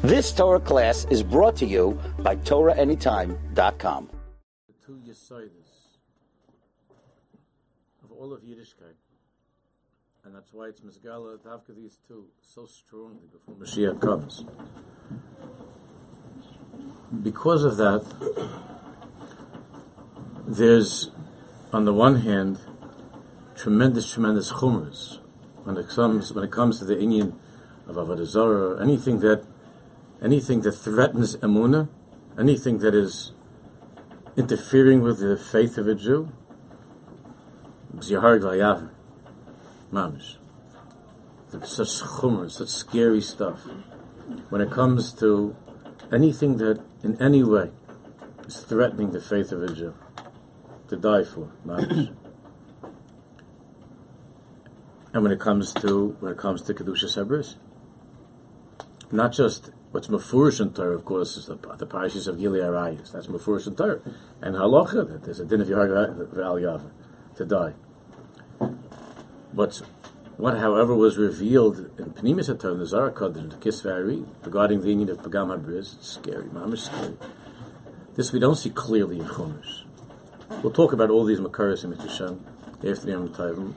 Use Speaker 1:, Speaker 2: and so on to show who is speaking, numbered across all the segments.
Speaker 1: This Torah class is brought to you by TorahAnytime.com.
Speaker 2: The two Yesodis of all of Yiddishkeit. And that's why it's Mizgala, Tavka these two so strongly before Mashiach comes. Because of that, there's, on the one hand, tremendous, tremendous chumras when it comes when it comes to the inyan of Avodah Zarah, anything that anything that threatens emuna, anything that is interfering with the faith of a Jew, Zihar Glayav, Mamish. Such chumr, such scary stuff. When it comes to anything that in any way is threatening the faith of a Jew, to die for, Mamish. And when it comes to when it comes to kedusha sabris, not just what's mafurish in Torah, of course, is the, the parashas of Gilead. That's mafurish in Torah, and halacha there's a din of Yahar to die. But what, however, was revealed in Pnimis Torah, the Zohar Kodesh, the Kisvari, regarding the union of Pagam Habris, scary, mamish scary. This we don't see clearly in Chumash. We'll talk about all these Makaras in Mitzvah after the Tovim.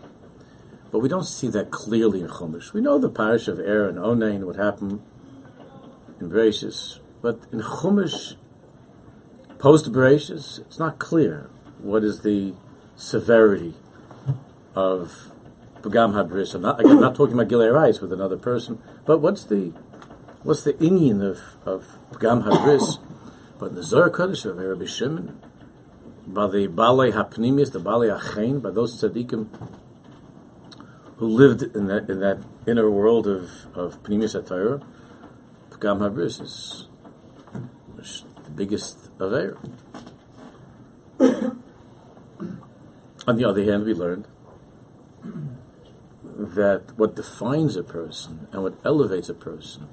Speaker 2: But we don't see that clearly in Chumash. We know the parish of and Onan, what happened in Bereshis, but in Chumash, post Bereshis, it's not clear what is the severity of Pagam Habris. I'm not, again, I'm not talking about Gilead Rice with another person, but what's the what's the inyan of, of Pagam Habris? but in the Zohar Kodesh of Rabbi Shimon, by the Balei Hapnimis, the Balei Achain, by those tzaddikim who lived in that in that inner world of of Pnimis Torah, Pagam Habris is the biggest air. On the other hand, we learned that what defines a person and what elevates a person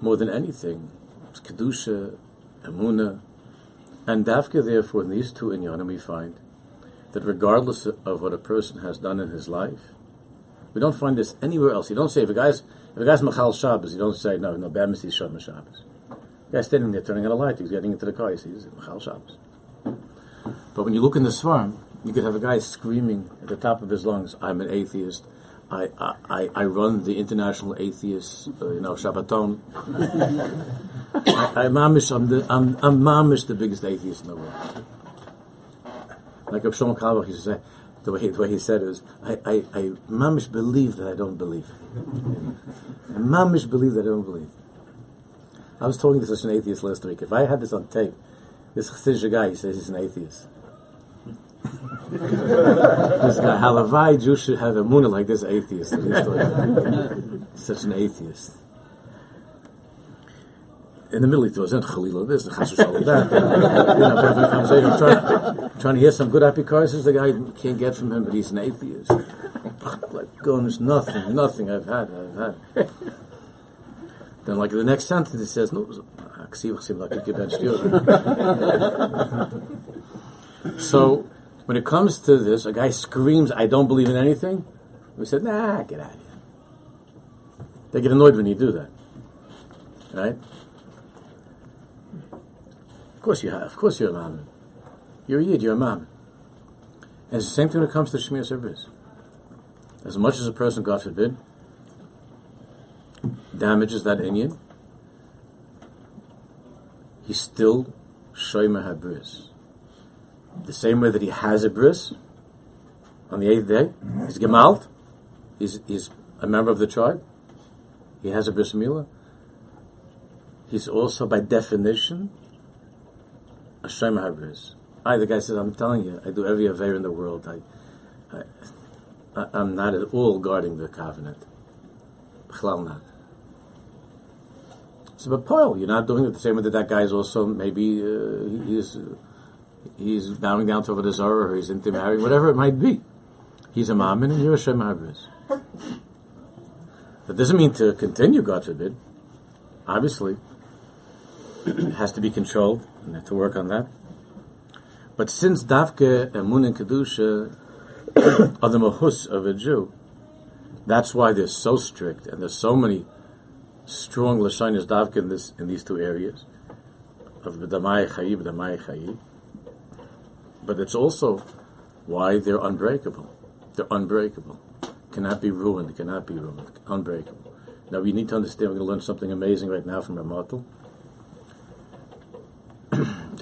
Speaker 2: more than anything is kedusha, emuna, and dafka. Therefore, in these two inyanim, we find that regardless of what a person has done in his life, we don't find this anywhere else. You don't say if a guy's a guy's machal Shabbos, you don't say no, no, bad he's shom Shabbos. The guy's standing there turning on a light. He's getting into the car. He sees machal Shabbos. But when you look in the Svarm, you could have a guy screaming at the top of his lungs, "I'm an atheist." I, I, I run the international atheist, uh, you know, Shabbaton. I, am mamish, I'm the, I'm, I'm mamish the biggest atheist in the world. Like Shlomo Carlebach used to say, the way, the way he said it was, I, I, I mamish believe that I don't believe. I mamish believe that I don't believe. I was talking to such an atheist last week. If I had this on tape, this Chassidish guy, he says he's an atheist this guy, Halavai Jew should have a moon like this atheist. Such an atheist. In the middle, he throws in Khalil this, Chashush that. You know, conversation, trying, trying to hear some good happy cars. The guy can't get from him, but he's an atheist. Like, goodness, nothing, nothing I've had, I've had. Then, like the next sentence, he says, "No, like so when it comes to this, a guy screams, I don't believe in anything. We said, nah, get out of here. They get annoyed when you do that. Right? Of course you have. Of course you're a man. You're a yid, you're a mom. And it's the same thing when it comes to Shemir Service. As much as a person, God forbid, damages that inyan, he's still Shoyma Habris the same way that he has a bris on the eighth day. He's gemalt. He's, he's a member of the tribe. He has a bris milah. He's also, by definition, a shem habris. I, the guy says, I'm telling you, I do every aver in the world. I, I, I'm not at all guarding the covenant. Chlal not. So, but Paul, you're not doing it the same way that that guy is also maybe uh, he's he's bowing down to the Zorah, or he's intermarrying, whatever it might be. He's a Mammon and you're a Shem Habris. That doesn't mean to continue, God forbid. Obviously, it has to be controlled and to work on that. But since Davke, Emun, and Kedusha are the Mahus of a Jew, that's why they're so strict and there's so many strong Lashonis Davka in, this, in these two areas of B'damai Chayi, B'damai Chayi. But it's also why they're unbreakable. They're unbreakable. Cannot be ruined, cannot be ruined. Unbreakable. Now we need to understand, we're going to learn something amazing right now from Ramatul.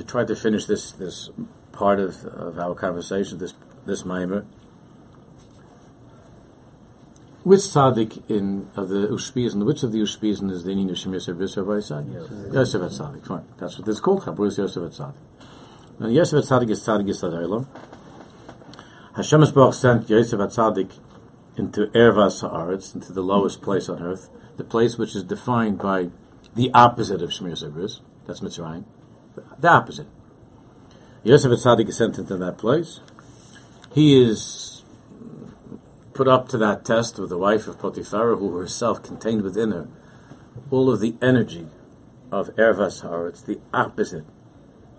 Speaker 2: To try to finish this, this part of, of our conversation, this, this mimer. Which tzaddik in of the Ushpizin, which of the Ushpizin is the Inin of Shemir Service of Yosef Yosef Tzaddik, fine. That's what it's called, Chabrus Yosef Tzaddik. And Yosef Tzaddik is Tzaddik Yisad Eilam. Hashem Baruch sent Yosef Tzaddik into Ervas Haaretz, into the lowest place on earth, the place which is defined by the opposite of Shemir Service, that's Mitzrayim, the opposite. Yosef Tzaddik is sent into that place. He is put up to that test with the wife of Potiphar, who herself contained within her all of the energy of Ervas Haaretz, the opposite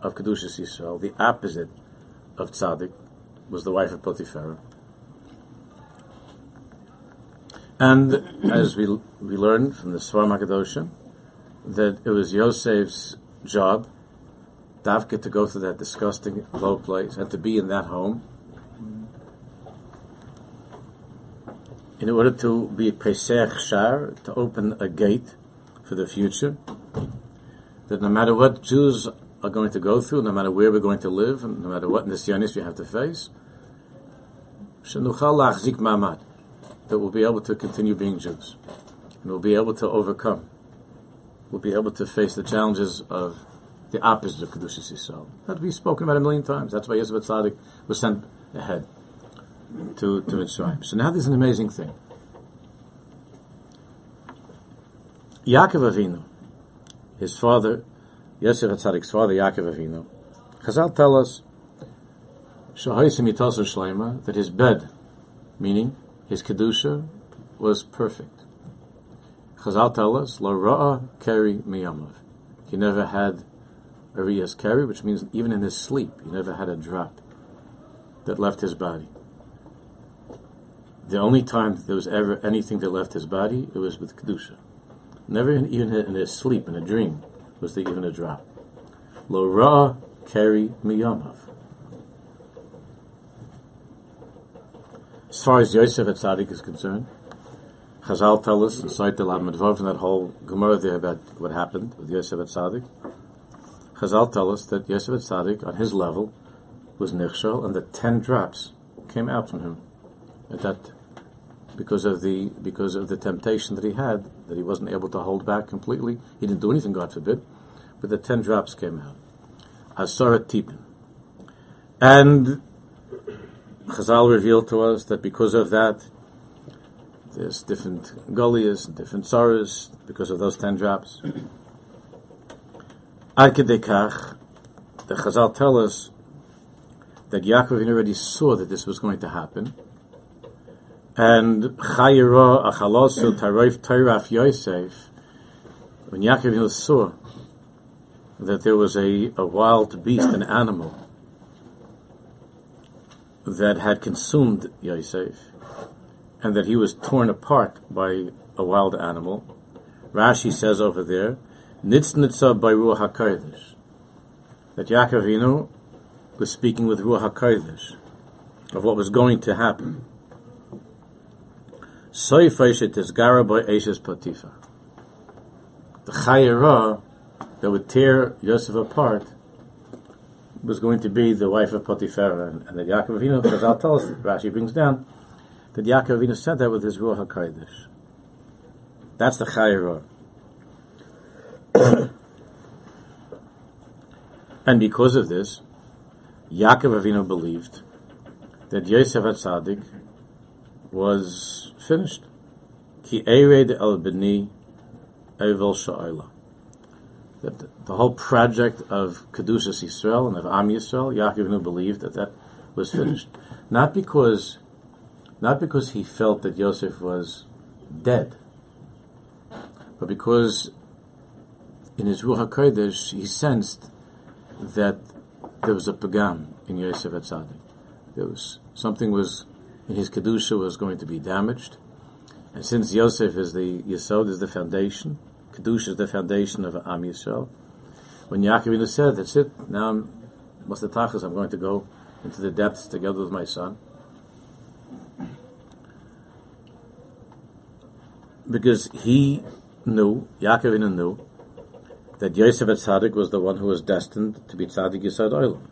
Speaker 2: of Kedushas Yisrael, the opposite of Tzaddik, was the wife of Potiphar. And as we, we learned from the Makadosha, that it was Yosef's job, Davka, to go through that disgusting low place and to be in that home. In order to be Pesach Shar, to open a gate for the future, that no matter what Jews are going to go through, no matter where we're going to live, and no matter what nisyanis we have to face, that we'll be able to continue being Jews, and we'll be able to overcome, we'll be able to face the challenges of the opposite of Kedushas Yisrael. That we've spoken about a million times. That's why Yosef Tzaddik was sent ahead to, to Mitzrayim. So now there's an amazing thing. Yaakov Avinu, his father, Yosef Hatzaddik's father, Yaakov Avinu, Chazal tell us Urshlimah that his bed, meaning his kedusha, was perfect. Chazal tell us La ra'a keri miyamav. He never had a riyas keri, which means even in his sleep, he never had a drop that left his body. The only time there was ever anything that left his body, it was with Kedusha. Never even in his sleep, in a dream, was there even a drop. Lo ra keri miyamav. As far as Yosef at is concerned, Chazal tell us, inside the Lamed Vav, from that whole Gemara there about what happened with Yosef at Chazal tell us that Yosef at Tzaddik, on his level, was Nichshel, and that ten drops came out from him at that because of the because of the temptation that he had that he wasn't able to hold back completely. He didn't do anything, God forbid, but the ten drops came out. Asara tipin, and Chazal revealed to us that because of that, there's different gullies and different sorrows because of those ten drops. Arkadekach, the Chazal tell us that Yaakov already saw that this was going to happen. And Chayira Achalosu Taroif Tairaf Yosef, when Yaakov saw that there was a, a wild beast, an animal, that had consumed Yosef, and that he was torn apart by a wild animal, Rashi says over there, Nitznitza by Ruach HaKodesh, that Yaakov was speaking with Ruach HaKodesh of what was going to happen. Soy Feishet is by Ashes Potiphar. The Chayera that would tear Yosef apart was going to be the wife of Potiphar, and, and that Yaakov Avinu, I'll tell us, Rashi brings down, that Yaakov Avinu said that with his Ruach HaKodesh. That's the Chayera. And because of this, Yaakov Avinu believed that Yosef HaTzadik was finished. Ki Ered El Beni Evel Sha'ila. That the whole project of Kedushas Yisrael and of Am Yisrael, Yaakov Avinu believed that that was finished. Not because, not because he felt that Yosef was dead, but because in his Ruach HaKodesh he sensed that there was a pagam in Yosef Atzadik. There was something was in his kedusha was going to be damaged, and since Yosef is the Yisod, is the foundation, Kedusha is the foundation of Am Yisrael. When Yaakov said, that's it, now I'm, the tachas? I'm going to go into the depths together with my son. Because he knew, Yaakov knew, that Yosef at Tzaddik was the one who was destined to be Tzaddik Yisad Oilam.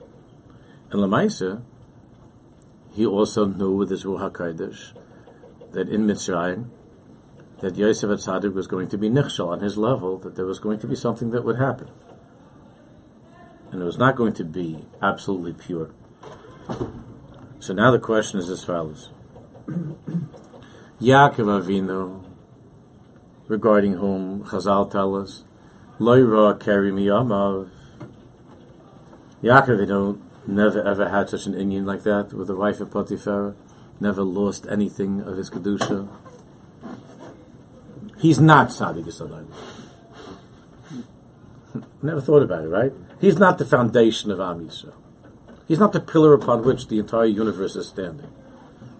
Speaker 2: And Lamaisa, he also knew with his Ruach HaKodesh that in Mitzrayim, that Yosef at Tzaddik was going to be nichshal on his level, that there was going to be something that would happen. And it was not going to be absolutely pure. So now the question is as follows. Yaakov Avinu, regarding whom Chazal tell us, Loira carry me uh, Yaakov Avinu never ever had such an inyan like that with the wife of Potiphar, never lost anything of his Kedusha. He's not Sadiq Yisrael. Never thought about it, right? He's not the foundation of Am Yisrael. He's not the pillar upon which the entire universe is standing.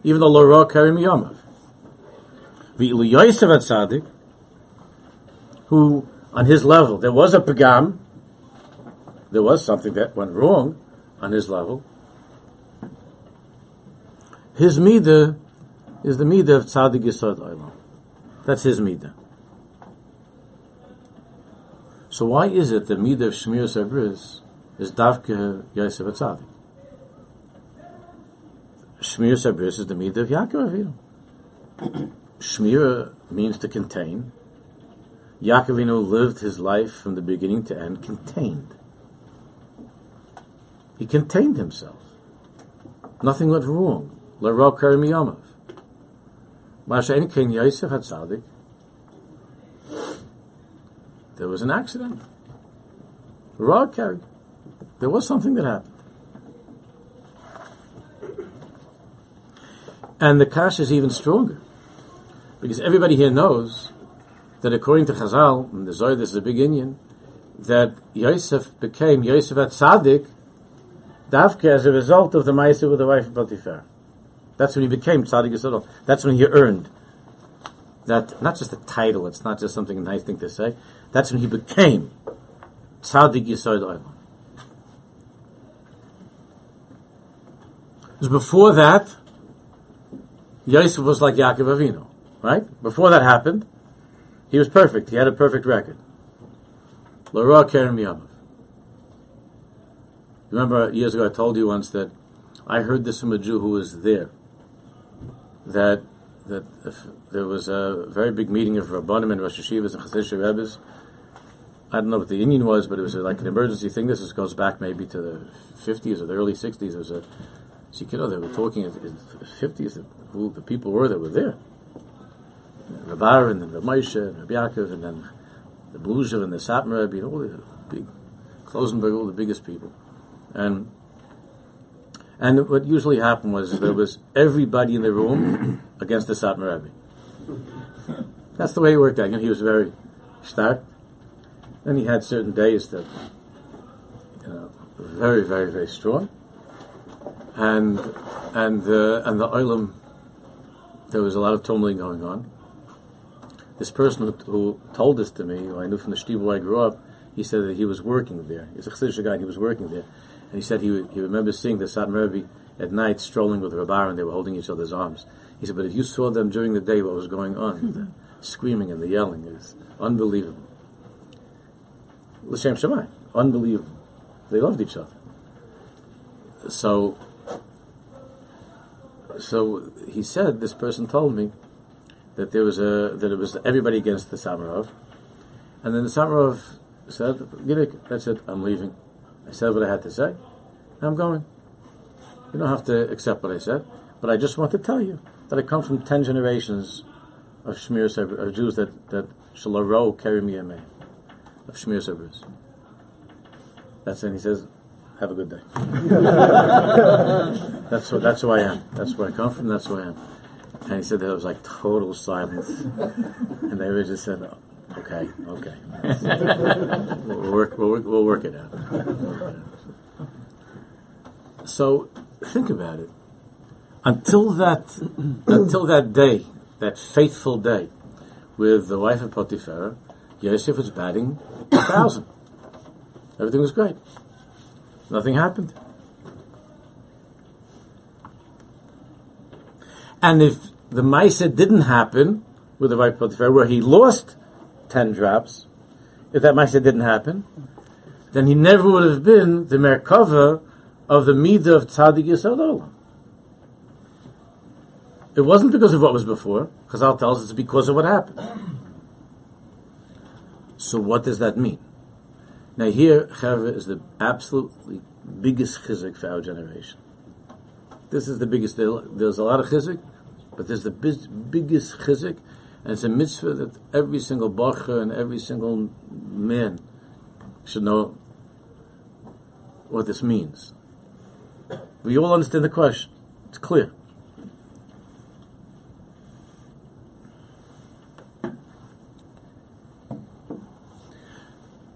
Speaker 2: Even though Lora Karim Yamav. V'ilu Yosef at Sadiq, who on his level there was a pagam, there was something that went wrong, on his level. His midah is the midah of tzaddik yisod olam. That's his midah. So why is it the midah of shmir sabris is davke Yosef tzaddik? Shmir sabris is the midah of Yaakov Avinu. Shmir means to contain. Yaakov Avinu lived his life from the beginning to end contained. He contained himself. Nothing went wrong. L'ro karim Masha Ken Yosef had tzaddik. There was an accident. Ra carried. There was something that happened. And the kash is even stronger. Because everybody here knows that according to Chazal, and the Zohar, this is a big inyan, that Yosef became Yosef at Tzaddik Davke as a result of the Maisa with the wife of Potiphar. That's when he became Tzaddik Yisrael. That's when he earned that, not just a title, it's not just something a nice thing to say. That's when he became Tzaddik Yisrael. Before that, Yosef was like Yaakov Avinu, right? Before that happened, he was perfect. He had a perfect record. Kerem Yamav. Remember, years ago I told you once that I heard this from a Jew who was there. That that there was a very big meeting of Rabbanim and Rosh Hashivas and Chassidish Rebbes. I don't know what the union was, but it was like an emergency thing. This goes back maybe to the 50s or the early 60s. It was a, see, you know, they were talking in the 50s, who the people were that were there. Rabbar and then the Moshe and Rabbi Yaakov and then the Bluzhev and the Satmar Rebbe, and all the big, Klausenburg, all the biggest people. And and what usually happened was there was everybody in the room against the Satmar Rebbe. That's the way it worked out. You know, he was very stark. Then he had certain days that, you know, very, very, very strong. And and uh, and the oilam, there was a lot of tumbling going on. This person who, who told this to me, who I knew from the shtibel where I grew up, he said that he was working there. He's a Chassidish guy, he was working there. And he said he, he remembers seeing the Satmar Rebbe at night strolling with Rabbar and they were holding each other's arms. He said, but if you saw them during the day, what was going on, the screaming and the yelling is unbelievable. L'shem Shemai, unbelievable. They loved each other. So, so he said, this person told me that there was a, that it was everybody against the Satmar Rov. And then the Satmar Rov said, that's it, I'm leaving. I said what I had to say. I'm going. You don't have to accept what I said, but I just want to tell you that I come from ten generations of Shmir of Jews that that Shalaro carry me a man of Shmir Sabris. That's it. And he says, "Have a good day." that's what, that's who I am. That's where I come from. That's who I am. And he said there was like total silence, and they were just said, Okay, okay. we'll, work, we'll, work, we'll work it out. So think about it. Until that, until that day, that faithful day, with the wife of Potiphar, Yosef was batting a thousand. Everything was great. Nothing happened. And if the Maisa didn't happen with the right Potiphar, where he lost 10 drops, if that Maisa didn't happen, then he never would have been the Merkava of the Midah of Tzaddik Yisrael It wasn't because of what was before. Chazal tells us it's because of what happened. So what does that mean? Now here, Chava is the absolutely biggest chizik for our generation. This is the biggest. There's a lot of chizik, but there's the biggest chizik, and it's a mitzvah that every single bacher and every single man should know what this means. We all understand the question. It's clear.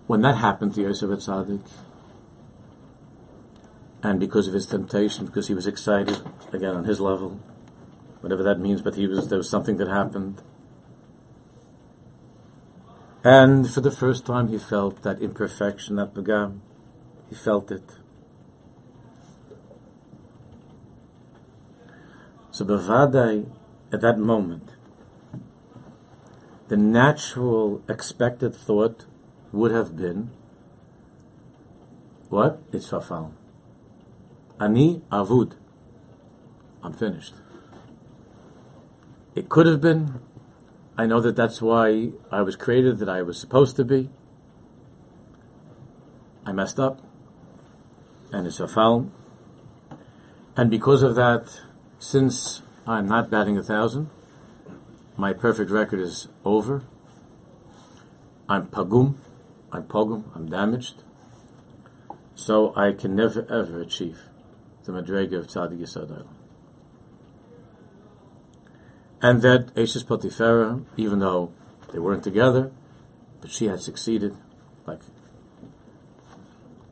Speaker 2: When that happened to Yosef Atzadik, and because of his temptation, because he was excited, again on his level, whatever that means, but he was there was something that happened. And for the first time he felt that imperfection, that begam. He felt it. So Bavadai, at that moment, the natural expected thought would have been, what? It's fafal. Ani avud. I'm finished. It could have been. I know that that's why I was created, that I was supposed to be. I messed up and it's a foul. And because of that, since I'm not batting a thousand, my perfect record is over. I'm pagum, I'm pogum, I'm damaged. So I can never ever achieve the Madrega of Tzadik Yisad And that Ashes Potiphera, even though they weren't together, but she had succeeded, like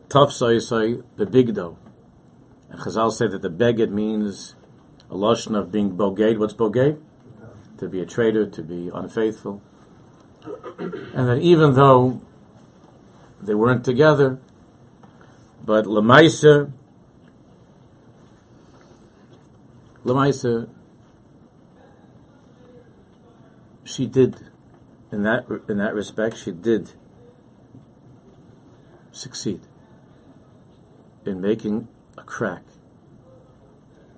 Speaker 2: tough say the big dough. And Chazal say that the beged means a lotion of being bogade. What's bogade? To be a traitor, to be unfaithful. And that even though they weren't together, but Lamaisa, Lamaisa, she did, in that in that respect, she did succeed in making a crack.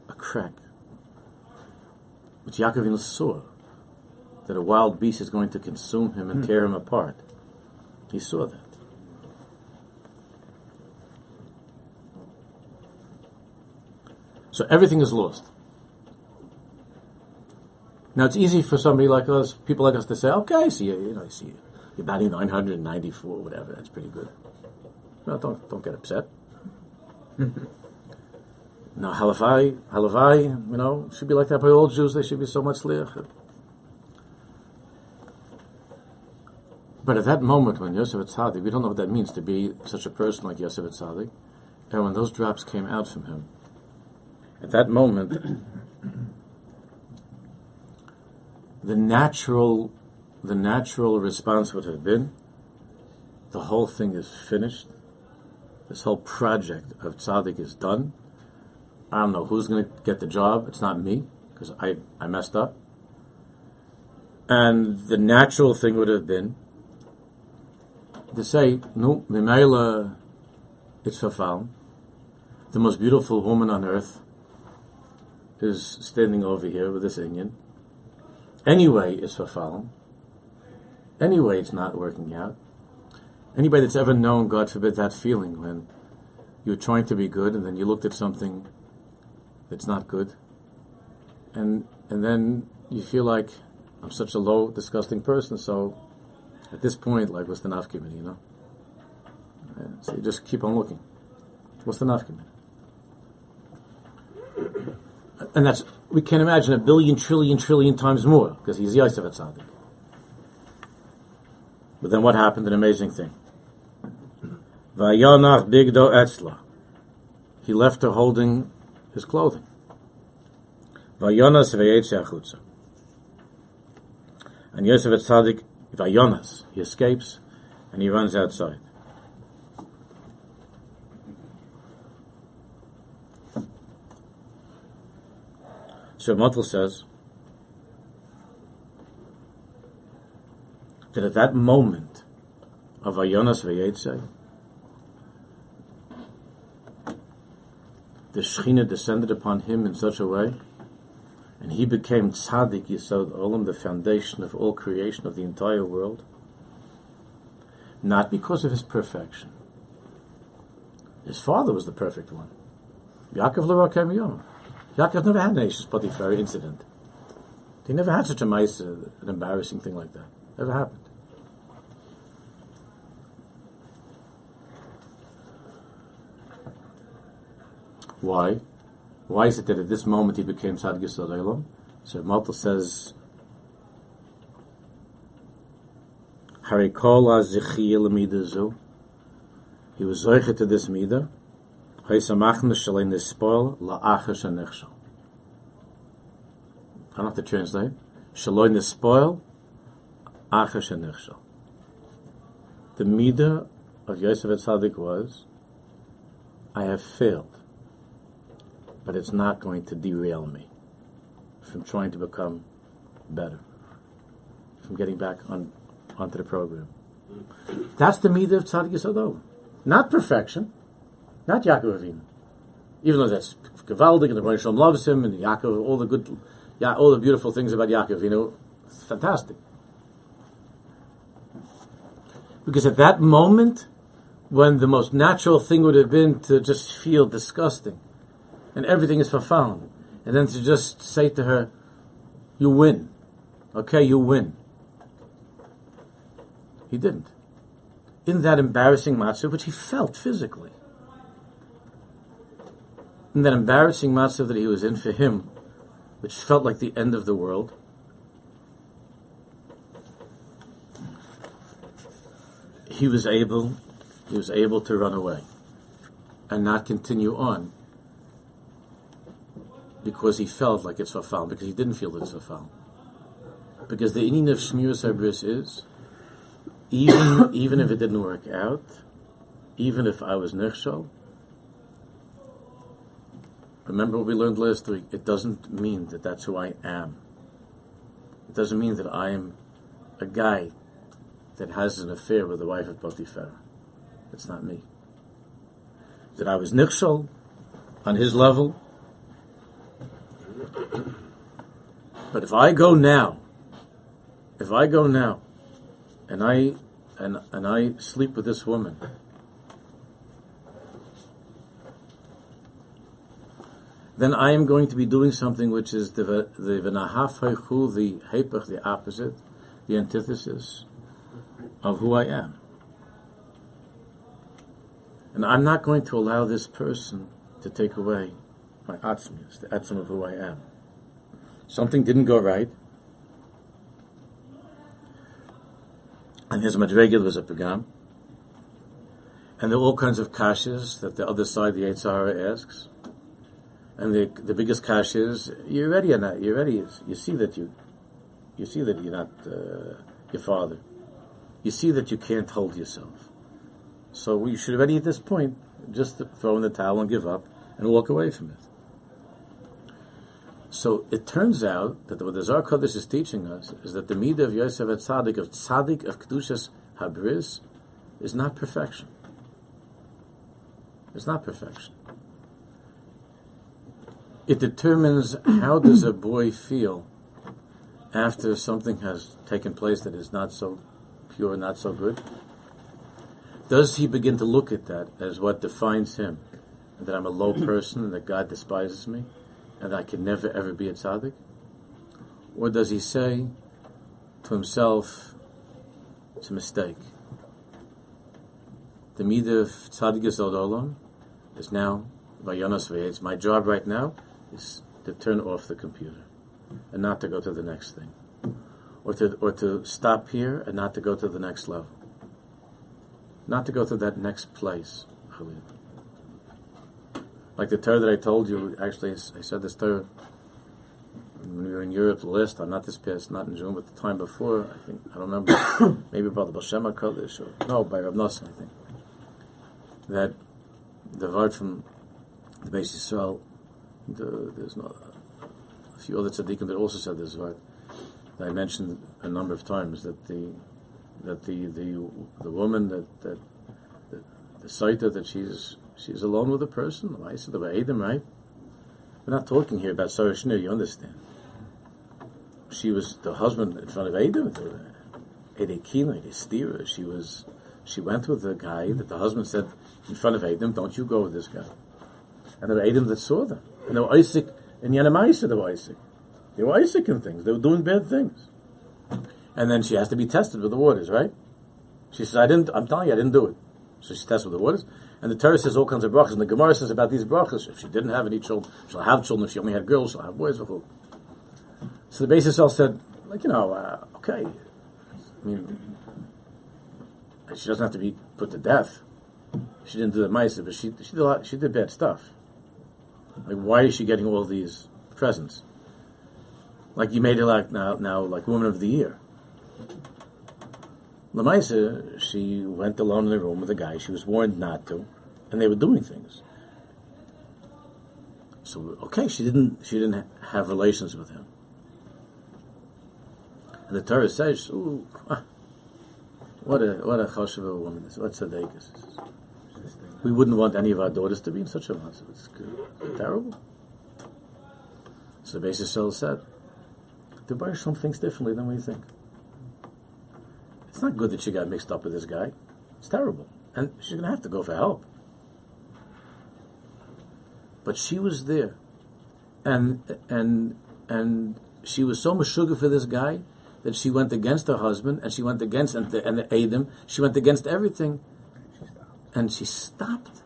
Speaker 2: A crack. Which Yaakov saw that a wild beast is going to consume him and hmm. tear him apart. He saw that. So everything is lost. Now it's easy for somebody like us, people like us, to say, "Okay, I see you. You know, I see you. You're batting 994, whatever. That's pretty good." No, don't don't get upset. now, halavai, halavai, you know, should be like that by all Jews. They should be so much liach. But at that moment when Yosef Atzadik, we don't know what that means to be such a person like Yosef Atzadik, and when those drops came out from him, at that moment, the natural, the natural response would have been, the whole thing is finished. This whole project of tzaddik is done. I don't know who's going to get the job. It's not me because I, I messed up. And the natural thing would have been to say, no, Mimaila, it's Fafal. The most beautiful woman on earth is standing over here with this inyan. Anyway, it's Fafal. Anyway, it's not working out. Anybody that's ever known, God forbid, that feeling when you're trying to be good and then you looked at something that's not good, and and then you feel like I'm such a low, disgusting person. So at this point, like, what's the nafkimin, you know? So you just keep on looking. What's the nafkimin? And that's we can imagine a billion, trillion, trillion times more because he's Yosef Atzadik. But then what happened? An amazing thing. Vayanach bigdo etzla. He left her holding his clothing. Vayonas veyetze achutza. And Yosef Tzaddik Vayonas, he escapes, and he runs outside. Motel says that at that moment of Vayonas Vayetze, the Shechina descended upon him in such a way, and he became Tzaddik Yisod Olam, the foundation of all creation of the entire world, not because of his perfection. His father was the perfect one. Yaakov Lerakem Yom. Yaakov never had an Ashes Potiphar incident. He never had such a nice, uh, an embarrassing thing like that. Never happened. Why? Why is it that at this moment he became Tzad Yisod So Malta says, Harikol Azechiyel Midazu. He was Zoichet to this Midah. I don't have to translate. Shaloi Nispoil Achash Anechshal. The Midah of Yosef Tzaddik was, I have failed but it's not going to derail me from trying to become better, from getting back on onto the program. That's the midah of tzaddik yisodov, not perfection, not Yaakov Avinu. Even though that's gewaldig and the Rebbe Shalom loves him and Yaakov, all the good, yeah, all the beautiful things about Yaakov Avinu, it's fantastic. Because at that moment, when the most natural thing would have been to just feel disgusting, and everything is profound. And then to just say to her, you win. Okay, you win. He didn't. In that embarrassing matzah, which he felt physically. In that embarrassing matzah that he was in for him, which felt like the end of the world, he was able he was able to run away and not continue on because he felt like it's Fafal, because he didn't feel that it's Fafal. Because the inyan of Shmiras Habris is, even, even if it didn't work out, even if I was Nechshol, remember what we learned last week, it doesn't mean that that's who I am. It doesn't mean that I am a guy that has an affair with the wife of Potiphar. That's not me. That I was Nechshol on his level, but if I go now, if I go now, and I and and I sleep with this woman, then I am going to be doing something which is the the the hepech, the opposite, the antithesis of who I am. And I'm not going to allow this person to take away my atzmius, the atzm of who I am. Something didn't go right. And his madrigal was a pagam. And there are all kinds of kashas that the other side, the Eitzahara, asks. And the the biggest kash is, you're ready or not? You're ready. You see that you, you see that you're not uh, your father. You see that you can't hold yourself. So you should already at this point just throw in the towel and give up and walk away from it. So it turns out that what the Zohar Kodesh is teaching us is that the midah of Yosef at Tzaddik, of Tzaddik, of Kedushas Habris, is not perfection. It's not perfection. It determines how does a boy feel after something has taken place that is not so pure, not so good. Does he begin to look at that as what defines him? That I'm a low person that God despises me? and I can never ever be a tzaddik? Or does he say to himself, it's a mistake? The midah of tzaddik is now, by Yonas It's my job right now is to turn off the computer and not to go to the next thing. Or to, or to stop here and not to go to the next level. Not to go to that next place. Like the Torah that I told you, actually, I said this Torah when we were in Europe the last time, not this past, not in June, but the time before, I think, I don't remember, maybe about the Balshema Kodesh, or, no, by Rav Nosson, I think, that the word from the Beis Yisrael, the, there's not, a few other tzaddikim that also said this that I mentioned a number of times, that the, that the, the, the woman that, that, the, the Saita, that she's, she's alone with a person, the Maisa, the Vaedim, right? We're not talking here about Sarah you understand. She was the husband in front of Adam, Edekina, Estira. She was, she went with a guy that the husband said in front of Adam, don't you go with this guy. And there were Adam that saw them. And there were Isaac, and Yanamaisa, they were Isaac. They were Isaac and things. They were doing bad things. And then she has to be tested with the waters, right? She says, I didn't, I'm telling you, I didn't do it. So she tests with the waters. And the Torah says all kinds of brachas. And the Gemara says about these brachas, if she didn't have any children, she'll have children. If she only had girls, she'll have boys. So the basis all said, like, you know, uh, okay. I mean, she doesn't have to be put to death. She didn't do the mice, but she, she, did lot, she did bad stuff. Like, why is she getting all these presents? Like, you made her like now, now like Woman of the Year. Lamaisa, she went alone in the room with a guy. She was warned not to, and they were doing things. So okay, she didn't she didn't have relations with him. And the Torah says, "Ooh, what a what a choshev woman is. What tzaddik is. We wouldn't want any of our daughters to be in such a massive. It's terrible." So the basis said, "The Baruch thinks differently than we think." It's not good that she got mixed up with this guy. It's terrible. And she's going to have to go for help. But she was there. And, and, and she was so much sugar for this guy that she went against her husband and she went against, and the, and the Adam, she went against everything. And she stopped.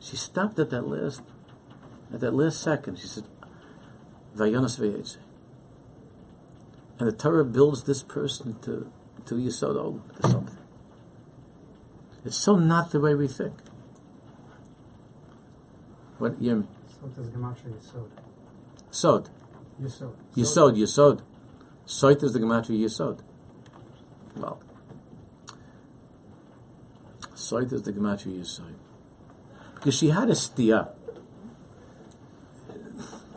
Speaker 2: She stopped at that last, at that last second. She said, Vayonas and the Torah builds this person to, to Yisod to something. It's so not the way we think. What Yim?
Speaker 3: Sod is gematria Yisod.
Speaker 2: Sod.
Speaker 3: Yisod.
Speaker 2: Yisod, Yisod. Soit is the gematria Yisod. Well, Soit is the gematria Yisod. Because she had a stia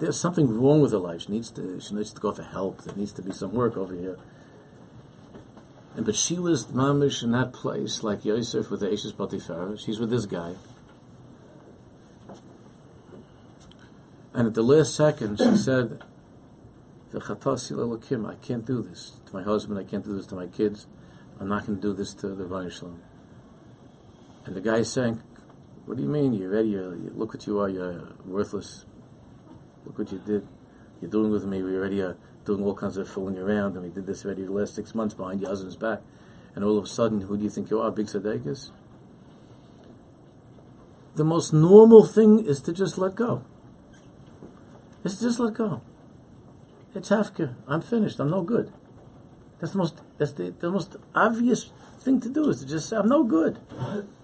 Speaker 2: there's something wrong with her life. She needs to she needs to go for help. There needs to be some work over here. And but she was mamish in that place, like Yosef with the Ashes Potiphar. She's with this guy. And at the last second, she said, "The Kim, I can't do this to my husband, I can't do this to my kids, I'm not going to do this to the Vaishlam. And the guy is saying, What do you mean? You're ready, you look what you are, you're worthless. Look what you did. You're doing with me. We already are doing all kinds of fooling around, and we did this already the last six months behind your husband's back. And all of a sudden, who do you think you are, big Sadekas? The most normal thing is to just let go. Is to just let go. It's Hafka. I'm finished. I'm no good. That's the most. That's the, the most obvious thing to do is to just say, I'm no good.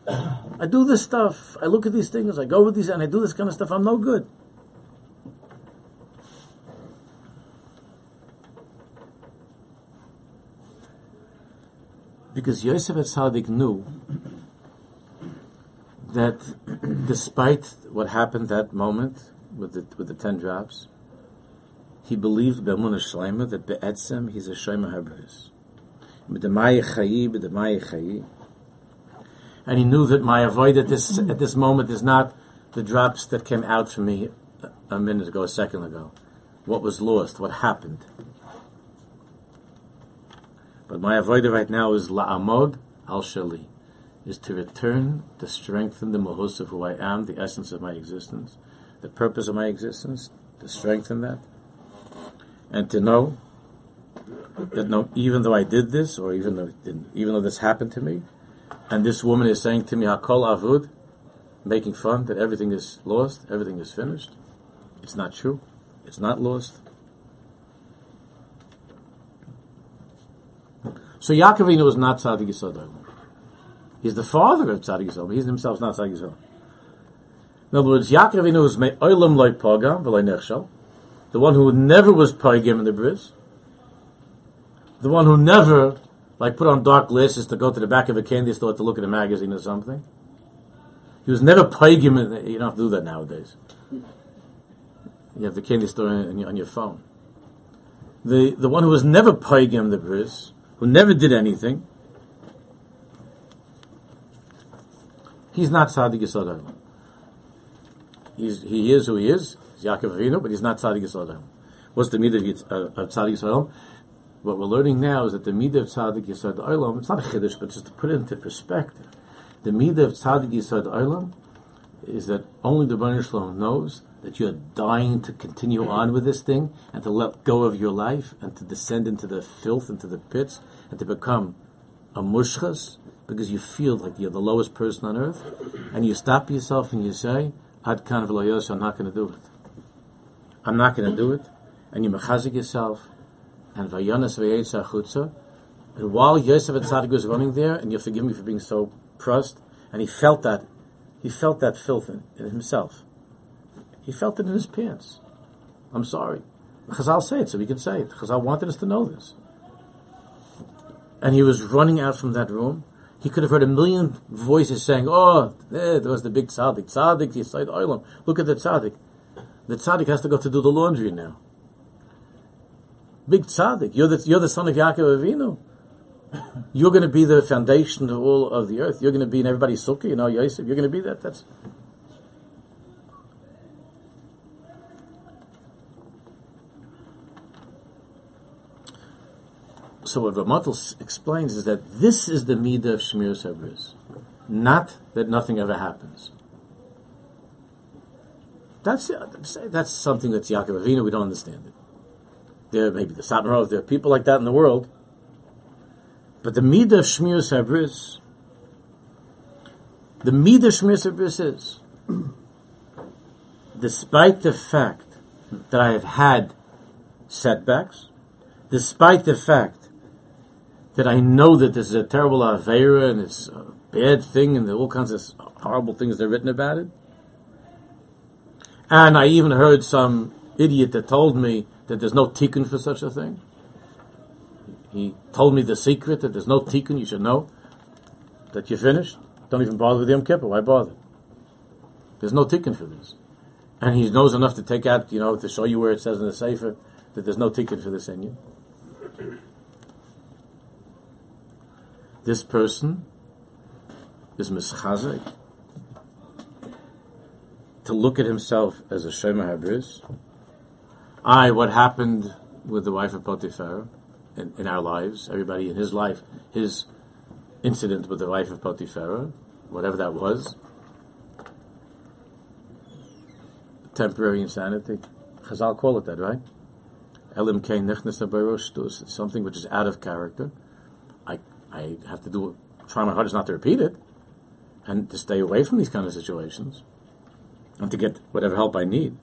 Speaker 2: I do this stuff. I look at these things. I go with these, and I do this kind of stuff. I'm no good. Because Yosef Atzadik knew that despite what happened that moment with the, with the ten drops, he believed Be'emunah Shleima that Be'etzem he's a Shema Hebrews. And he knew that my avoid at this at this moment is not the drops that came out from me a minute ago, a second ago. What was lost, what happened. But my avodah right now is la'amod al shali, is to return to strengthen the mahus of who I am, the essence of my existence, the purpose of my existence, to strengthen that, and to know that no, even though I did this, or even though even though this happened to me, and this woman is saying to me, "Hakol avud," making fun that everything is lost, everything is finished. It's not true. It's not lost. So Yaakov Avinu is not Tzadik Yisod. He's the father of Tzadik Yisod, He's himself not Tzadik Yisod. In other words, Yaakov Avinu is me oilam loy pogam v'loy nechshal. The one who never was paigim in the bris, the one who never, like, put on dark glasses to go to the back of a candy store to look at a magazine or something. He was never paigim. In you don't have to do that nowadays. You have the candy store on your, on your phone. The the one who was never paigim the bris, who never did anything, he's not tzaddik yisod He's he is who he is. He's Yaakov Avinu, but he's not tzaddik yisod What's the meaning of, uh, of tzaddik What we're learning now is that the midah of tzaddik yisod olam. It's not a chiddush, but just to put it into perspective, the midah of yisod olam is that only the Baruch Shalom knows that you're dying to continue on with this thing and to let go of your life and to descend into the filth, into the pits, and to become a mushchas because you feel like you're the lowest person on earth, and you stop yourself and you say, Ad kan I'm not going to do it. I'm not going to do it. And you mechazik yourself, and vayanas vayetza chutza, and while Yosef Atzadik was running there, and you forgive me for being so pressed, and he felt that, he felt that filth in, in himself. He felt it in his pants. I'm sorry. Chazal say it, so we can say it. Chazal wanted us to know this. And he was running out from that room. He could have heard a million voices saying, "Oh, there, there was the big tzaddik, tzaddik, yisod olam. Look at the tzaddik. The tzaddik has to go to do the laundry now. Big tzaddik. You're the you're the son of Yaakov Avinu. You're going to be the foundation of all of the earth. You're going to be in everybody's sukkah. You know, Yosef. You're going to be that. That's So what Ramatul explains is that this is the midah of Shmiras Habris, not that nothing ever happens. That's that's something that's Yaakov Avinu. We don't understand it. There may be the Satmar Rov. There are people like that in the world. But the midah of Shmiras Habris, the midah of Shmiras Habris is, despite the fact that I have had setbacks, despite the fact that I know that this is a terrible Avera and it's a bad thing and all kinds of horrible things that are written about it. And I even heard some idiot that told me that there's no tikkun for such a thing. He told me the secret that there's no tikkun, you should know that you're finished. Don't even bother with Yom Kippur. Why bother? There's no tikkun for this. And he knows enough to take out, you know, to show you where it says in the Sefer that there's no tikkun for this in you. this person is mischazik to look at himself as a shema habris. I, what happened with the wife of Potiphar in, in, our lives, everybody in his life, his incident with the wife of Potiphar, whatever that was, temporary insanity. Chazal call it that, right? Elim kein something which is out of character. I I have to do try my hardest not to repeat it, and to stay away from these kind of situations, and to get whatever help I need.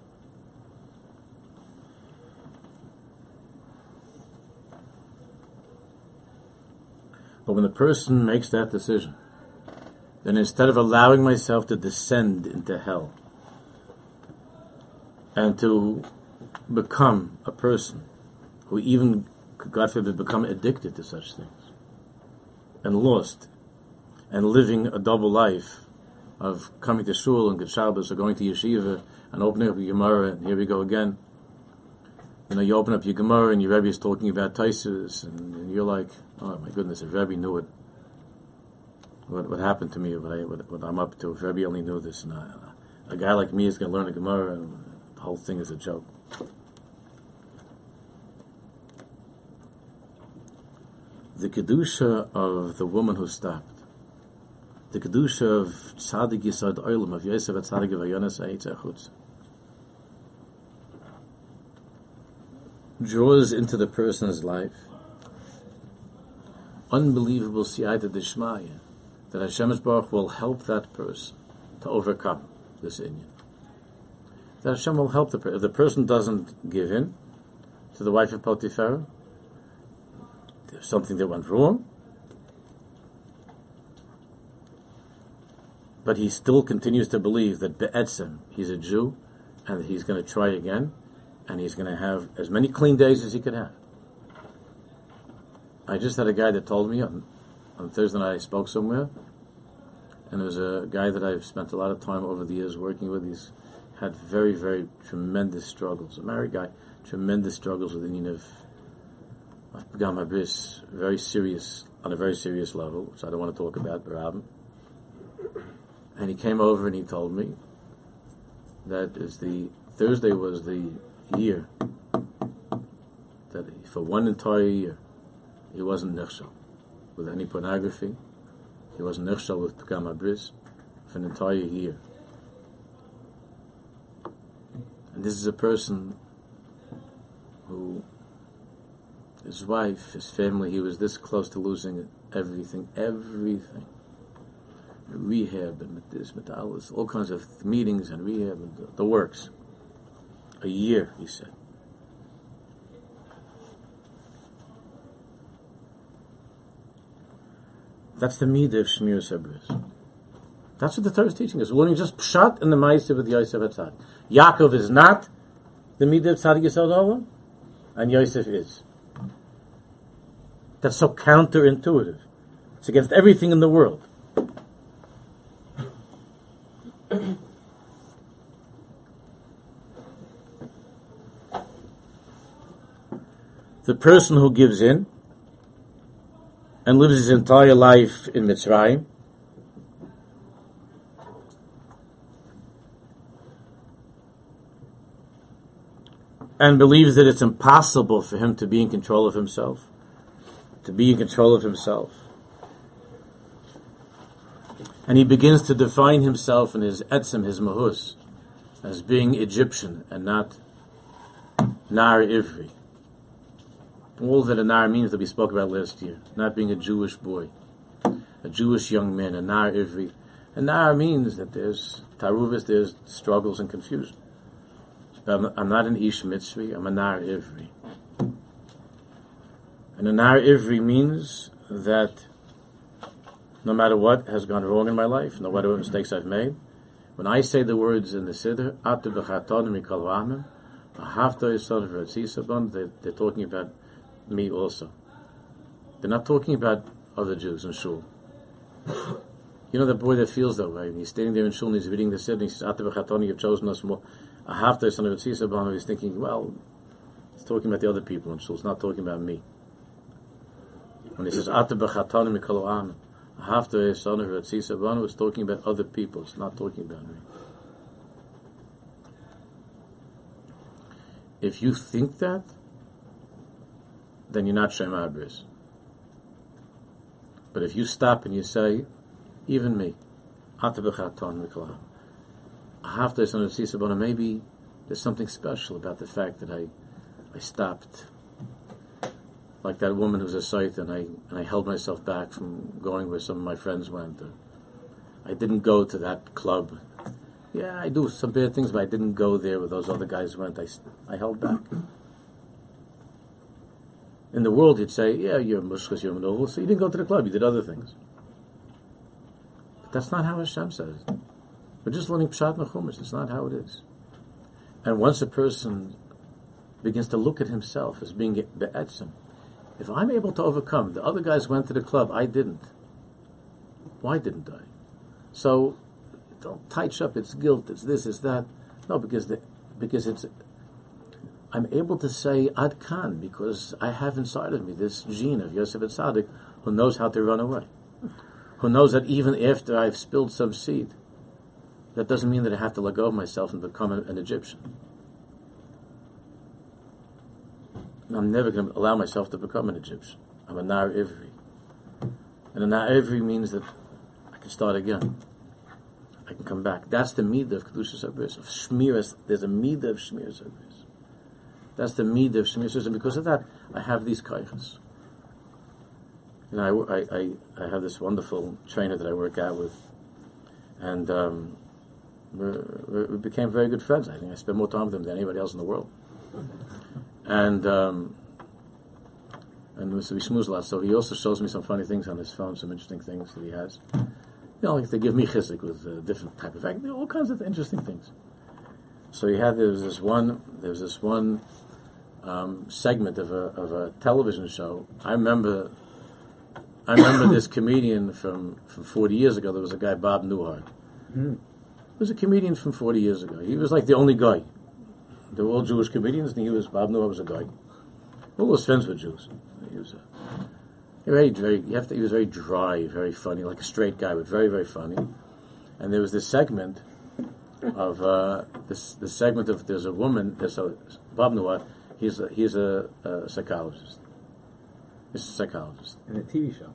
Speaker 2: But when the person makes that decision, then instead of allowing myself to descend into hell and to become a person who even, God forbid, become addicted to such things, and lost and living a double life of coming to shul and good Shabbos or going to yeshiva and opening up your Gemara and here we go again. You know, you open up your Gemara and your Rebbe is talking about Taisus and, and, you're like, oh my goodness, if Rebbe knew it, what, what happened to me, what, I, what, what I'm up to, if Rebbe only knew this, and I, a guy like me is going to learn a Gemara and the whole thing is a joke. the kedusha of the woman who stopped, the kedusha of tzaddik yisod olam of Yosef at tzaddik vayonas eitzachutz, draws into the person's life unbelievable siyata dishmaya that Hashem Baruch will help that person to overcome this inyan. That Hashem will help the person. If the person doesn't give in to the wife of Potiphar, there's something that went wrong, but he still continues to believe that Be'etzim, he's a Jew, and he's going to try again, and he's going to have as many clean days as he could have. I just had a guy that told me on, on Thursday night I spoke somewhere, and there was a guy that I've spent a lot of time over the years working with. He's had very, very tremendous struggles. A married guy, tremendous struggles with the need of my Habris, very serious, on a very serious level, which I don't want to talk about, but I And he came over and he told me that is the Thursday was the year that for one entire year he wasn't nechshel with any pornography. He wasn't nechshel with Pagam Habris for an entire year. And this is a person who his wife, his family, he was this close to losing everything, everything. Rehab and this, metalis, all kinds of meetings and rehab and the works. A year, he said. That's the midah of Shmir Sabris. That's what the Torah is teaching us. Learning just shot in the Ma'aseh with Yosef Atzad. Yaakov is not the midah of Tzadik Yisrael and Yosef is. That's so counterintuitive. It's against everything in the world. The person who gives in and lives his entire life in Mitzrayim and believes that it's impossible for him to be in control of himself to be in control of himself. And he begins to define himself and his etzim, his mahus, as being Egyptian and not Nar Ivri. All that a Nar means that we spoke about last year, not being a Jewish boy, a Jewish young man, a Nar Ivri. A Nar means that there's taruvis, there's struggles and confusion. I'm, I'm not an Ish Mitzri, I'm a Nar Ivri. And a Nar Ivri means that no matter what has gone wrong in my life, no matter what mistakes I've made, when I say the words in the Siddur, Atu b'chaton mikol v'amim, Ahavta yisod v'etzisabon, they're talking about me also. They're not talking about other Jews in Shul. You know the boy that feels that way, he's standing there in Shul and he's reading the Siddur, and he says, you've chosen us more. Ahavta yisod v'etzisabon, he's thinking, well, he's talking about the other people in Shul, it's not talking about me. When he says Ata b'chatan mikoloam, Hafta son of Banu is talking about other people. It's not talking about me. If you think that, then you're not Shem Abris. But if you stop and you say, even me, maybe there's something special about the fact that I, I stopped like that woman who's a scythe, and I and I held myself back from going where some of my friends went. I didn't go to that club. Yeah, I do some bad things, but I didn't go there where those other guys went. I, I held back. In the world, you'd say, yeah, you're mushkas, you're manol, so you didn't go to the club, you did other things. But that's not how Hashem says. it. We're just learning Pshat Mechumish. It's not how it is. And once a person begins to look at himself as being be'etzim, if I'm able to overcome, the other guys went to the club, I didn't. Why didn't I? So don't touch up. It's guilt. It's this. It's that. No, because the, because it's. I'm able to say ad kan because I have inside of me this gene of Yosef and Sadik who knows how to run away, who knows that even after I've spilled some seed, that doesn't mean that I have to let go of myself and become an Egyptian. I'm never going to allow myself to become an Egyptian. I'm a Nar Ivri. And a Nar Ivri means that I can start again. I can come back. That's the midah of Kedushas Habris, of Shmiras. There's a midah of Shmiras Habris. That's the midah of Shmiras And because of that, I have these kaichas. You know, I, I, I, have this wonderful trainer that I work out with. And um, we became very good friends. I think I spend more time with him than anybody else in the world and um, and so we a lot. So he also shows me some funny things on his phone, some interesting things that he has. You know, like they give me chizik with a different type of act, all kinds of interesting things. So he had there was this one there was this one um, segment of a of a television show. I remember I remember this comedian from, from forty years ago. There was a guy Bob Newhart.
Speaker 4: Hmm.
Speaker 2: He was a comedian from forty years ago. He was like the only guy. They were all Jewish comedians, and he was Bob Newhart was a guy. All his friends were Jews. He was a, very very you have to, he was very dry, very funny, like a straight guy, but very very funny. And there was this segment of uh, this this segment of there's a woman. There's a Bob Newhart. He's a, he's a, a psychologist. He's a psychologist.
Speaker 4: In a TV show.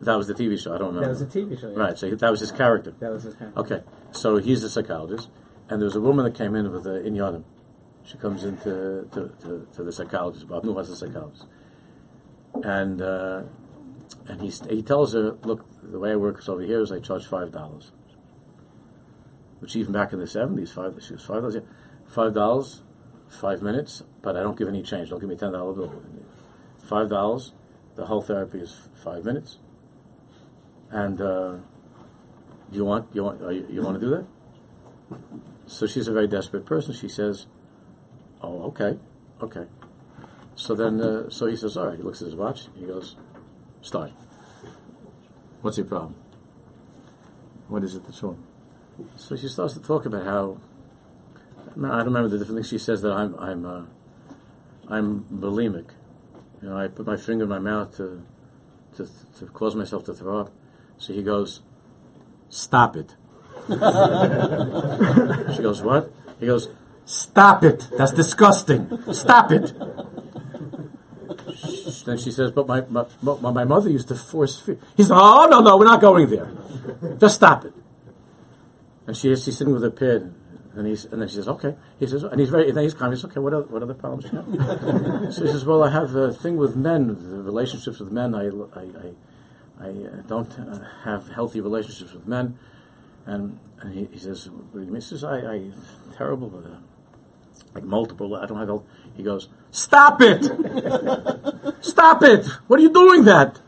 Speaker 2: That was the TV show. I don't remember.
Speaker 4: That was a TV show. yeah.
Speaker 2: Right. So that was his character.
Speaker 4: That was his character.
Speaker 2: Okay. So he's a psychologist, and there was a woman that came in with a inyanim. She comes into to, to, to the psychologist. Bob Newhart's a psychologist, and uh, and he he tells her, look, the way I work is over here is I charge five dollars, which even back in the seventies, five she was five dollars, yeah, five dollars, five minutes, but I don't give any change. Don't give me ten dollar bill. Five dollars. The whole therapy is five minutes. And uh, do you want you want you, you want to do that? So she's a very desperate person. She says, "Oh, okay, okay." So then, uh, so he says, "All right." He looks at his watch. He goes, "Start." What's your problem? What is it that's wrong? So she starts to talk about how I don't remember the different things she says that I'm I'm uh, I'm bulimic. You know, I put my finger in my mouth to to to cause myself to throw up. So he goes, "Stop it." she goes, "What?" He goes, "Stop it. That's disgusting. Stop it." Then she says, "But my my, my, mother used to force feed." He says, "Oh no no, we're not going there. Just stop it." And she she's sitting with her pin, and he's and then she says, "Okay." He says, and he's very and then he's. He says, "Okay, what are, what other problems you have?" so he says, "Well, I have a thing with men, the relationships with men. I I I, I uh, don't uh, have healthy relationships with men." And, and he, he says, "What do you mean?" He says, "I, I terrible with uh, like multiple. I don't have health." He goes, "Stop it! Stop it! What are you doing that?"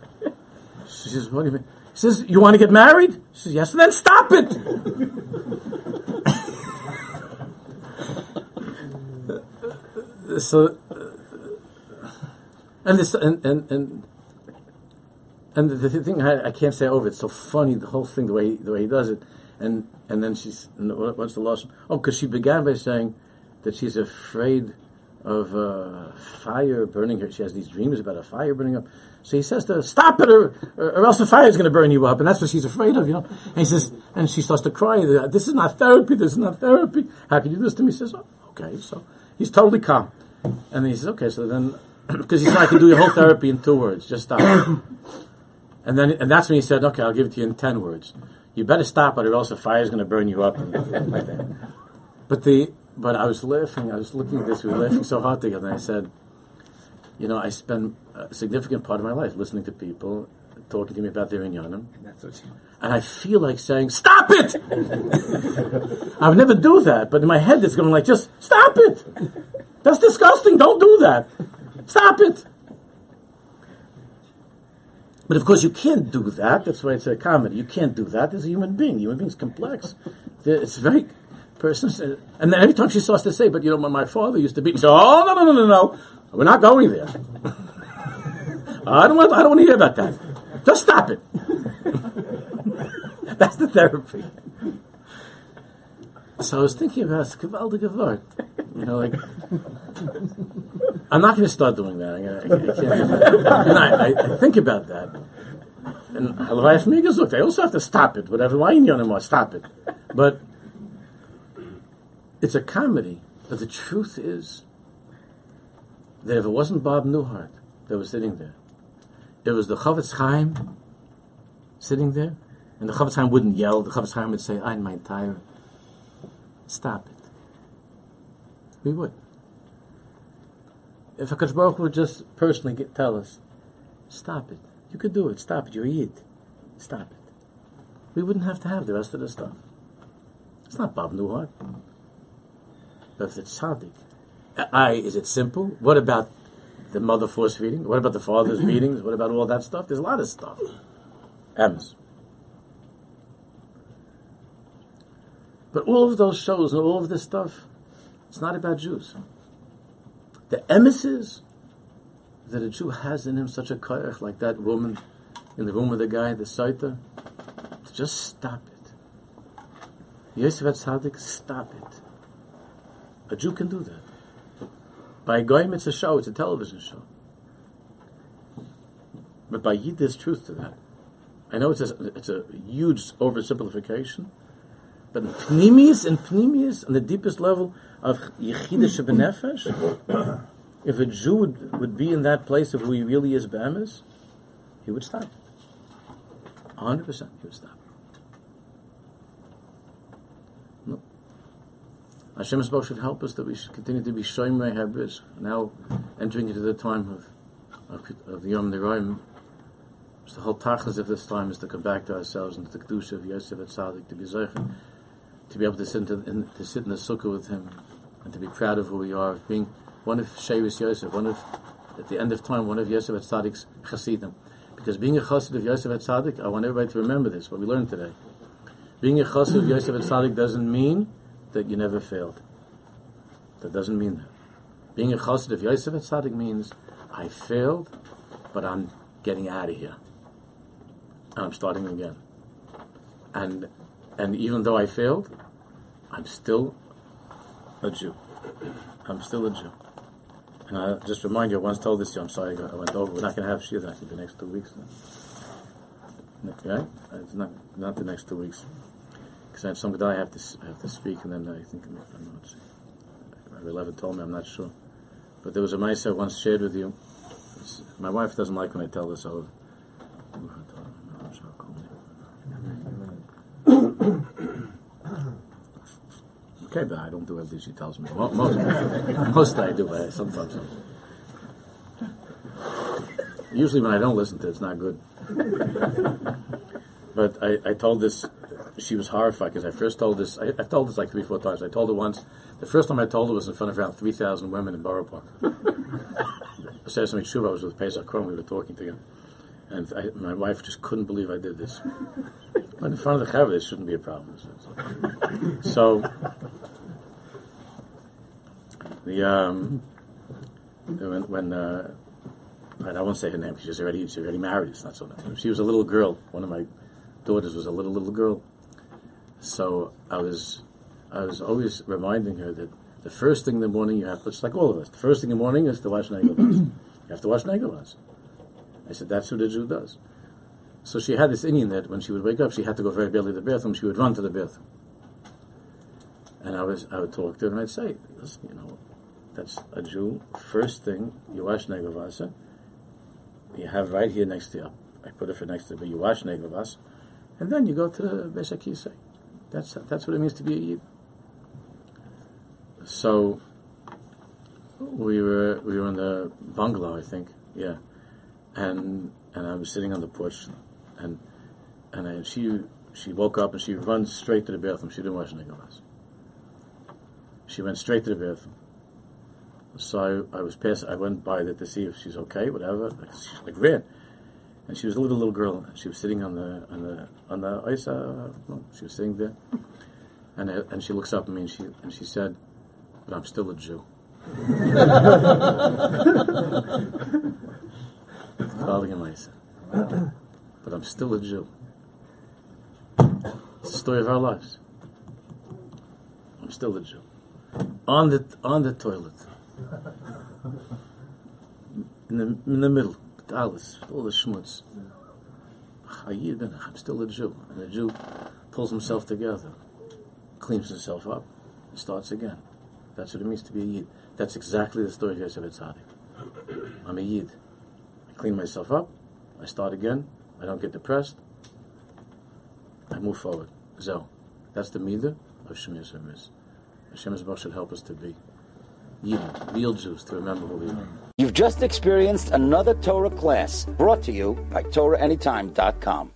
Speaker 2: She says, "What do you mean?" He says, "You want to get married?" She says, "Yes." And then stop it. so, uh, and this, and and and, and the, thing I, I can't say over. It's so funny the whole thing the way the way he does it, and and then she's what's the loss? Oh, because she began by saying that she's afraid of uh, fire burning her. She has these dreams about a fire burning up. So he says to her, "Stop it, or, or else the fire is going to burn you up," and that's what she's afraid of, you know. And he says, and she starts to cry. This is not therapy. This is not therapy. How can you do this to me? He says, oh, "Okay." So he's totally calm, and he says, "Okay." So then, because he said, I can do your whole therapy in two words, just stop. and then, and that's when he said, "Okay, I'll give it to you in ten words. You better stop it, or else the fire is going to burn you up." like that. But the but I was laughing. I was looking at this. We were laughing so hard together. And I said, "You know, I spend a significant part of my life listening to people talking to me about their inyanim,
Speaker 4: And
Speaker 2: I feel like saying, "Stop it!" I would never do that, but in my head it's going like, "Just stop it! That's disgusting. Don't do that. Stop it." But of course, you can't do that. That's why it's a comedy. You can't do that as a human being. Human being's complex. It's very person. And then every time she starts to say, "But you know, my, my father used to beat me," so oh no no no no no, we're not going there. I don't want. I don't want to hear about that. Just stop it. That's the therapy. So I was thinking about gewaldige word. You know, like I'm not going to start doing that. I, I, I can't. I, I, I think about that. And Halavai Shmigas, look, they also have to stop it. Whatever, why you anymore? Stop it. But it's a comedy. But the truth is that if it wasn't Bob Newhart that was sitting there, it was the Chafetz Chaim sitting there, and the Chafetz Chaim wouldn't yell. The Chafetz Chaim would say, "I'm my tire. Stop it." We would. If Hakadosh Baruch would just personally get, tell us, "Stop it. You could do it. Stop it. You're Yid. Stop it." We wouldn't have to have the rest of the stuff. It's not Bob Newhart. But if it's tzaddik, I is it simple? What about the mother force feeding? What about the father's readings? What about all that stuff? There's a lot of stuff. M's. But all of those shows and all of this stuff, it's not about Jews. The emesis that a Jew has in him such a koyach, like that woman in the room with the guy, the Saita, to just stop it. Yosef Tzaddik, stop it. A Jew can do that. By Goyim, it's a show, it's a television show. But by Yid, there's truth to that. I know it's a, it's a huge oversimplification, but in Pnimius and Pnimius, on the deepest level of Yechidah Shebenefesh, if a Jew would, would be in that place of who he really is, Be'emes, he would stop. 100% he would stop. No. Hashem should help us that we should continue to be Shoimrei Hebris, now entering into the time of, of, of the Yom Niraim, the whole tachlis of this time is to come back to ourselves and to the kedusha of Yosef at Tzaddik, to be zeichen, to be able to sit in, in, to sit in the sukkah with him, and to be proud of who we are, of being one of Shevis Yosef, one of at the end of time, one of Yosef at Tzaddik's chassidim. Because being a chassid of Yosef at Tzaddik, I want everybody to remember this, what we learned today. Being a chassid of Yosef at Tzaddik doesn't mean that you never failed. That doesn't mean that. Being a chassid of Yosef at Tzaddik means I failed, but I'm getting out of here and I'm starting again. And and even though I failed, I'm still a Jew. I'm still a Jew. And I just remind you, I once told this to you, I'm sorry I went over, we're not going to have Shir, I the next two weeks. Right? It's not, not the next two weeks. Because I have some guy I have to, I have to speak, and then I think, I'm not sure. Rabbi Levin told me, I'm not sure. But there was a mice I once shared with you. My wife doesn't like when I tell this over. Okay, but I don't do everything she tells me. Most, most I do, but sometimes. Usually, when I don't listen to it, it's not good. but I, I told this, she was horrified because I first told this, I, have told this like three, four times. I told her once, the first time I told her was in front of around 3,000 women in Borough Park. I said something true, I was with Pesach Krohn, we were talking together. And I, my wife just couldn't believe I did this. But in front of the Chaver, this shouldn't be a problem. So, the um, when, when uh, I won't say her name. because She's already she's already married. It's not so. Nice. She was a little girl. One of my daughters was a little little girl. So I was I was always reminding her that the first thing in the morning you have, just like all of us, the first thing in the morning is to wash negavas. you have to wash negavas. I said that's what a Jew does. So she had this Indian that when she would wake up, she had to go very badly to the bathroom. She would run to the bathroom. And I was I would talk to her and I'd say, you know, that's a Jew. First thing, you wash negavasa. You have right here next to you. I put it for next to you, but you wash negavas, and then you go to the Besakise. That's that's what it means to be a Yid. So we were we were in the bungalow, I think, yeah, and and I was sitting on the porch, and and I, she she woke up and she runs straight to the bathroom. She didn't wash negavas. She went straight to the bathroom. So I, was past. I went by there to see if she's okay, whatever. She like ran, and she was a little little girl. She was sitting on the on the on the ice. Uh, she was sitting there, and I, and she looks up at me and she and she said, "But I'm still a Jew." but I'm still a Jew. It's the story of our lives. I'm still a Jew. On the on the toilet in the in the middle, all the schmutz. I'm still a Jew, and the Jew pulls himself together, cleans himself up, and starts again. That's what it means to be a Yid. That's exactly the story of Yosef. I'm a Yid. I clean myself up, I start again, I don't get depressed, I move forward. So, that's the midah of Shemir Service. Hashem should help us to be real Jews, to remember who we are.
Speaker 1: You've just experienced another Torah class brought to you by TorahAnytime.com.